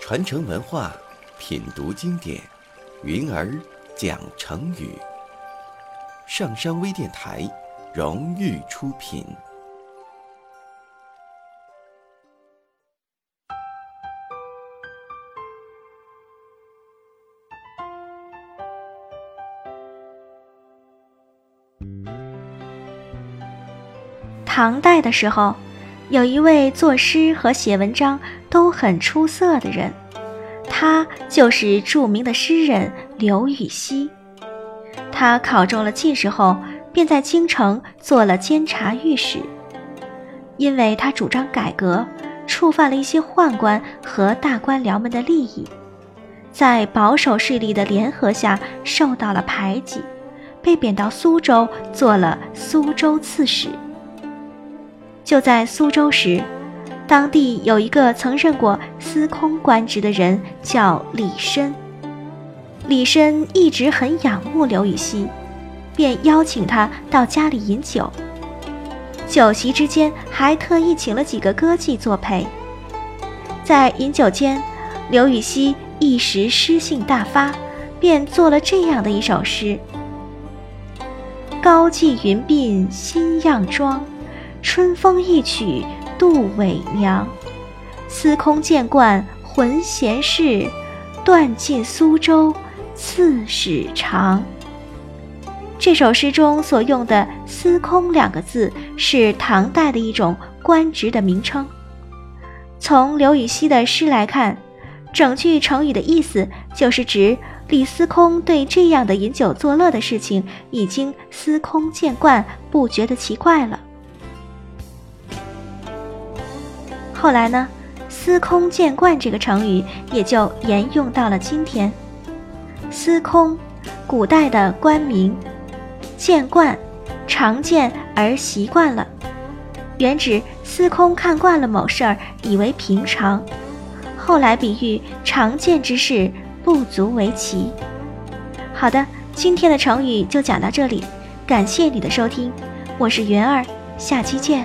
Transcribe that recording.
传承文化，品读经典，云儿讲成语。上山微电台荣誉出品。唐代的时候。有一位作诗和写文章都很出色的人，他就是著名的诗人刘禹锡。他考中了进士后，便在京城做了监察御史。因为他主张改革，触犯了一些宦官和大官僚们的利益，在保守势力的联合下受到了排挤，被贬到苏州做了苏州刺史。就在苏州时，当地有一个曾任过司空官职的人，叫李绅。李绅一直很仰慕刘禹锡，便邀请他到家里饮酒。酒席之间，还特意请了几个歌妓作陪。在饮酒间，刘禹锡一时诗兴大发，便做了这样的一首诗：“高髻云鬓新样妆。”春风一曲度伪娘，司空见惯浑闲事，断尽苏州刺史长。这首诗中所用的“司空”两个字是唐代的一种官职的名称。从刘禹锡的诗来看，整句成语的意思就是指李司空对这样的饮酒作乐的事情已经司空见惯，不觉得奇怪了。后来呢，“司空见惯”这个成语也就沿用到了今天。司空，古代的官名，见惯，常见而习惯了，原指司空看惯了某事儿，以为平常。后来比喻常见之事，不足为奇。好的，今天的成语就讲到这里，感谢你的收听，我是云儿，下期见。